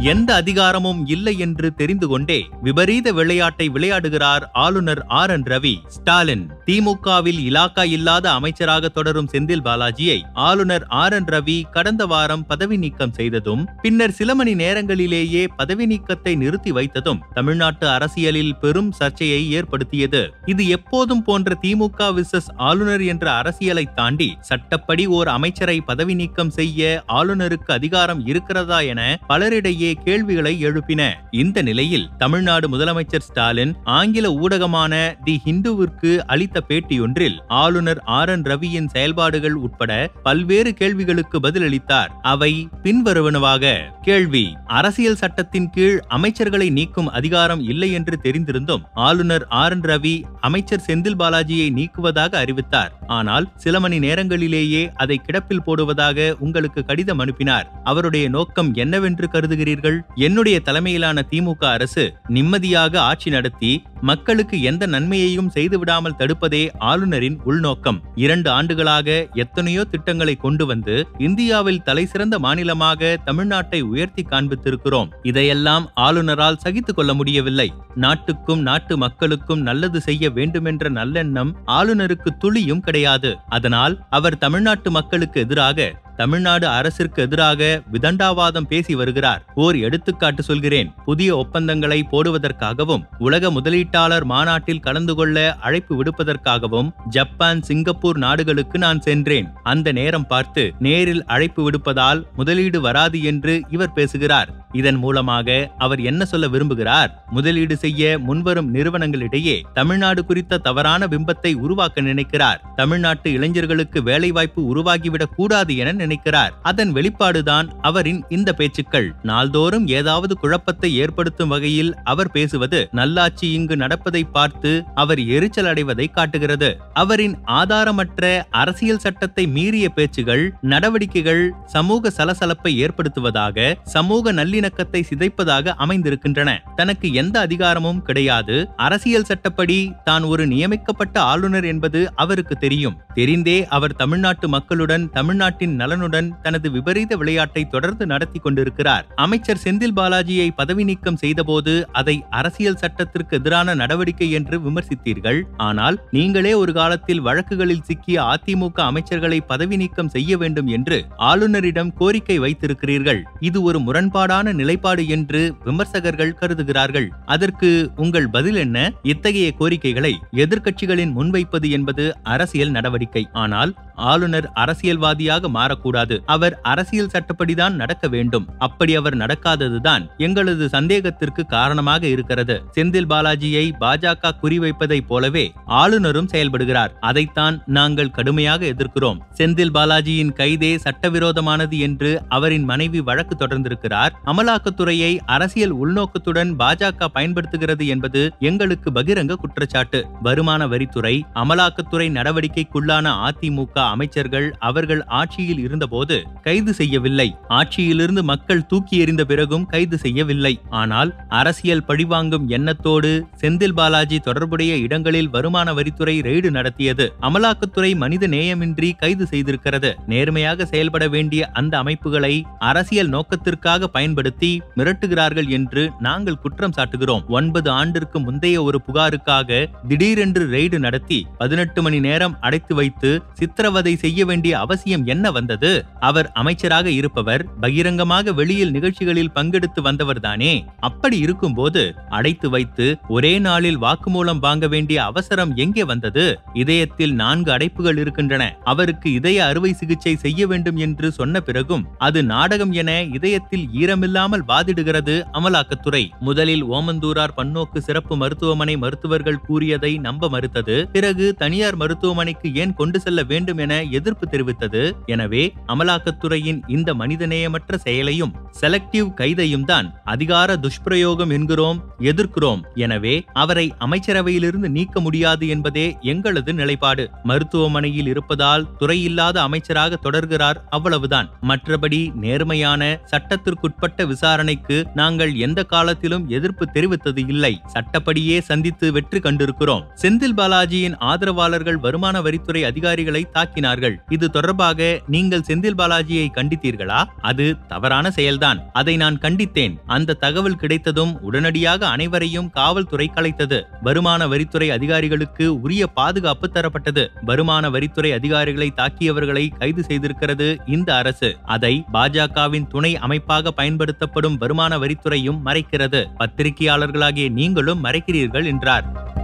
எந்த அதிகாரமும் இல்லை என்று தெரிந்து கொண்டே விபரீத விளையாட்டை விளையாடுகிறார் ஆளுநர் ஆர் என் ரவி. ஸ்டாலின். திமுகவில் இலாக்கா இல்லாத அமைச்சராக தொடரும் செந்தில் பாலாஜியை ஆளுநர் ஆர் என் ரவி கடந்த வாரம் பதவி நீக்கம் செய்ததும் பின்னர் சில மணி நேரங்களிலேயே பதவி நீக்கத்தை நிறுத்தி வைத்ததும் தமிழ்நாட்டு அரசியலில் பெரும் சர்ச்சையை ஏற்படுத்தியது. இது எப்போதும் போன்ற திமுக விசஸ் ஆளுநர் என்ற அரசியலை தாண்டி சட்டப்படி ஓர் அமைச்சரை பதவி நீக்கம் செய்ய ஆளுநருக்கு அதிகாரம் இருக்கிறதா என பலரிடையே கேள்விகளை எழுப்பின. இந்த நிலையில் தமிழ்நாடு முதலமைச்சர் ஸ்டாலின் ஆங்கில ஊடகமான தி ஹிந்துவிற்கு அளித்த பேட்டியொன்றில் ஆளுநர் ஆர் என் ரவியின் செயல்பாடுகள் உட்பட பல்வேறு கேள்விகளுக்கு பதிலளித்தார். அவை பின்வருவனவாக கேள்வி. அரசியல் சட்டத்தின் கீழ் அமைச்சர்களை நீக்கும் அதிகாரம் இல்லை என்று தெரிந்திருந்தும் ஆளுநர் ஆர் என் ரவி அமைச்சர் செந்தில் பாலாஜியை நீக்குவதாக அறிவித்தார். ஆனால் சில மணி நேரங்களிலேயே அதை கிடப்பில் போடுவதாக உங்களுக்கு கடிதம் அனுப்பினார். அவருடைய நோக்கம் என்னவென்று கருதுகிறீர்கள்? என்னுடைய தலைமையிலான திமுக அரசு நிம்மதியாக ஆட்சி நடத்தி மக்களுக்கு எந்த நன்மையையும் செய்துவிடாமல் தடுப்பதே ஆளுநரின் உள்நோக்கம். இரண்டு ஆண்டுகளாக எத்தனையோ திட்டங்களை கொண்டு வந்து இந்தியாவில் தலைசிறந்த மாநிலமாக தமிழ்நாட்டை உயர்த்தி காண்பித்திருக்கிறோம். இதையெல்லாம் ஆளுநரால் சகித்துக் கொள்ள முடியவில்லை. நாட்டுக்கும் நாட்டு மக்களுக்கும் நல்லது செய்ய வேண்டுமென்ற நல்லெண்ணம் ஆளுநருக்கு துளியும் கிடையாது. அதனால் அவர் தமிழ்நாட்டு மக்களுக்கு எதிராக தமிழ்நாடு அரசிற்கு எதிராக விதண்டாவாதம் பேசி வருகிறார். ஓர் எடுத்துக்காட்டு சொல்கிறேன். புதிய ஒப்பந்தங்களை போடுவதற்காகவும் உலக முதலீட்டாளர் மாநாட்டில் கலந்து கொள்ள அழைப்பு விடுப்பதற்காகவும் ஜப்பான் சிங்கப்பூர் நாடுகளுக்கு நான் சென்றேன். அந்த நேரம் பார்த்து நேரில் அழைப்பு விடுப்பதால் முதலீடு வராது என்று இவர் பேசுகிறார். இதன் மூலமாக அவர் என்ன சொல்ல விரும்புகிறார்? முதலீடு செய்ய முன்வரும் நிறுவனங்களிடையே தமிழ்நாடு குறித்த தவறான பிம்பத்தை உருவாக்க நினைக்கிறார். தமிழ்நாட்டு இளைஞர்களுக்கு வேலைவாய்ப்பு உருவாகிவிடக் கூடாது என நினைக்கிறார். அதன் வெளிப்பாடுதான் அவரின் இந்த பேச்சுக்கள். நாள்தோறும் ஏதாவது குழப்பத்தை ஏற்படுத்தும் வகையில் அவர் பேசுவது நல்லாட்சி இங்கு நடப்பதை பார்த்து அவர் எரிச்சல் அடைவதை காட்டுகிறது. அவரின் ஆதாரமற்ற அரசியல் சட்டத்தை மீறிய பேச்சுகள் நடவடிக்கைகள் சமூக சலசலப்பை ஏற்படுத்துவதாக சமூக நல்லிணக்கத்தை சிதைப்பதாக அமைந்திருக்கின்றன. தனக்கு எந்த அதிகாரமும் கிடையாது. அரசியல் சட்டப்படி தான் ஒரு நியமிக்கப்பட்ட ஆளுநர் என்பது அவருக்கு தெரியும். தெரிந்தே அவர் தமிழ்நாட்டு மக்களுடன் தமிழ்நாட்டின் நலன் நலனுடன் தனது விபரீத விளையாட்டை தொடர்ந்து நடத்தி கொண்டிருக்கிறார். அமைச்சர் செந்தில் பாலாஜியை பதவி நீக்கம் செய்தபோது அதை அரசியல் சட்டத்திற்கு எதிரான நடவடிக்கை என்று விமர்சித்தீர்கள். ஆனால் நீங்களே ஒரு காலத்தில் வழக்குகளில் சிக்கிய அதிமுக அமைச்சர்களை பதவி நீக்கம் செய்ய வேண்டும் என்று ஆளுநரிடம் கோரிக்கை வைத்திருக்கிறீர்கள். இது ஒரு முரண்பாடான நிலைப்பாடு என்று விமர்சகர்கள் கருதுகிறார்கள். அதற்கு உங்கள் பதில் என்ன? இத்தகைய கோரிக்கைகளை எதிர்க்கட்சிகளின் முன்வைப்பது என்பது அரசியல் நடவடிக்கை. ஆனால் ஆளுநர் அரசியல்வாதியாக மாறக்கூடாது. அவர் அரசியல் சட்டப்படிதான் நடக்க வேண்டும். அப்படி அவர் நடக்காததுதான் எங்களது சந்தேகத்திற்கு காரணமாக இருக்கிறது. செந்தில் பாலாஜியை பாஜக குறிவைப்பதைப் போலவே ஆளுநரும் செயல்படுகிறார். அதைத்தான் நாங்கள் கடுமையாக எதிர்க்கிறோம். செந்தில் பாலாஜியின் கைதே சட்டவிரோதமானது என்று அவரின் மனைவி வழக்கு தொடர்ந்திருக்கிறார். அமலாக்கத்துறையை அரசியல் உள்நோக்கத்துடன் பாஜக பயன்படுத்துகிறது என்பது எங்களுக்கு பகிரங்க குற்றச்சாட்டு. வருமான வரித்துறை அமலாக்கத்துறை நடவடிக்கைக்குள்ளான அதிமுக அமைச்சர்கள் அவர்கள் ஆட்சியில் இருந்தபோது கைது செய்யவில்லை. ஆட்சியிலிருந்து மக்கள் தூக்கி எறிந்த பிறகும் கைது செய்யவில்லை. ஆனால் அரசியல் பழிவாங்கும் எண்ணத்தோடு செந்தில் பாலாஜி தொடர்புடைய இடங்களில் வருமான வரித்துறை ரெய்டு நடத்தியது. அமலாக்கத்துறை மனித நேயமின்றி கைது செய்திருக்கிறது. நேர்மையாக செயல்பட வேண்டிய அந்த அமைப்புகளை அரசியல் நோக்கத்திற்காக பயன்படுத்தி மிரட்டுகிறார்கள் என்று நாங்கள் குற்றம் சாட்டுகிறோம். ஒன்பது ஆண்டிற்கு முந்தைய ஒரு புகாருக்காக திடீரென்று ரெய்டு நடத்தி பதினெட்டு மணி நேரம் அடைத்து வைத்து சித்திரவதை செய்ய வேண்டிய அவசியம் என்ன வந்தது? அவர் அமைச்சராக இருப்பவர் பகிரங்கமாக வெளியில் நிகழ்ச்சிகளில் பங்கெடுத்து வந்தவர்தானே அப்படி இருக்கும்போது அடைத்து வைத்து ஒரே நாளில் வாக்குமூலம் வாங்க வேண்டிய அவசரம் எங்கே வந்தது? இதயத்தில் நான்கு அடைப்புகள் இருக்கின்றன. அவருக்கு இதய அறுவை சிகிச்சை செய்ய வேண்டும் என்று சொன்ன பிறகும் அது நாடகம் என இதயத்தில் ஈரமில்லாமல் வாதிடுகிறது அமலாக்கத்துறை. முதலில் ஓமந்தூரார் பன்னோக்கு சிறப்பு மருத்துவமனை மருத்துவர்கள் கூறியதை நம்ப மறுத்தது. பிறகு தனியார் மருத்துவமனைக்கு ஏன் கொண்டு செல்ல வேண்டும் வேண்டும் என எதிர்ப்பு தெரிவித்தது. எனவே அமலாக்கத்துறையின் இந்த மனிதநேயமற்ற செயலையும் செலக்டிவ் கைதையும் தான் அதிகார துஷ்பிரயோகம் என்கிறோம் எதிர்க்கிறோம். எனவே அவரை அமைச்சரவையிலிருந்து நீக்க முடியாது என்பதே எங்களது நிலைப்பாடு. மருத்துவமனையில் இருப்பதால் துறையில்லாத அமைச்சராக தொடர்கிறார் அவ்வளவுதான். மற்றபடி நேர்மையான சட்டத்திற்குட்பட்ட விசாரணைக்கு நாங்கள் எந்த காலத்திலும் எதிர்ப்பு தெரிவித்தது இல்லை. சட்டப்படியே சந்தித்து வெற்றி கண்டிருக்கிறோம். செந்தில் பாலாஜியின் ஆதரவாளர்கள் வருமான வரித்துறை அதிகாரிகளை தாக்கி தாக்கினார்கள் இது தொடர்பாக நீங்கள் செந்தில் பாலாஜியை கண்டித்தீர்களா? அது தவறான செயல்தான். அதை நான் கண்டித்தேன். அந்த தகவல் கிடைத்ததும் உடனடியாக அனைவரையும் காவல்துறை கலைத்தது. வருமான வரித்துறை அதிகாரிகளுக்கு உரிய பாதுகாப்பு தரப்பட்டது. வருமான வரித்துறை அதிகாரிகளை தாக்கியவர்களை கைது செய்திருக்கிறது இந்த அரசு. அதை பாஜகவின் துணை அமைப்பாக பயன்படுத்தப்படும் வருமான வரித்துறையும் மறைக்கிறது. பத்திரிகையாளர்களாகிய நீங்களும் மறைக்கிறீர்கள் என்றார்.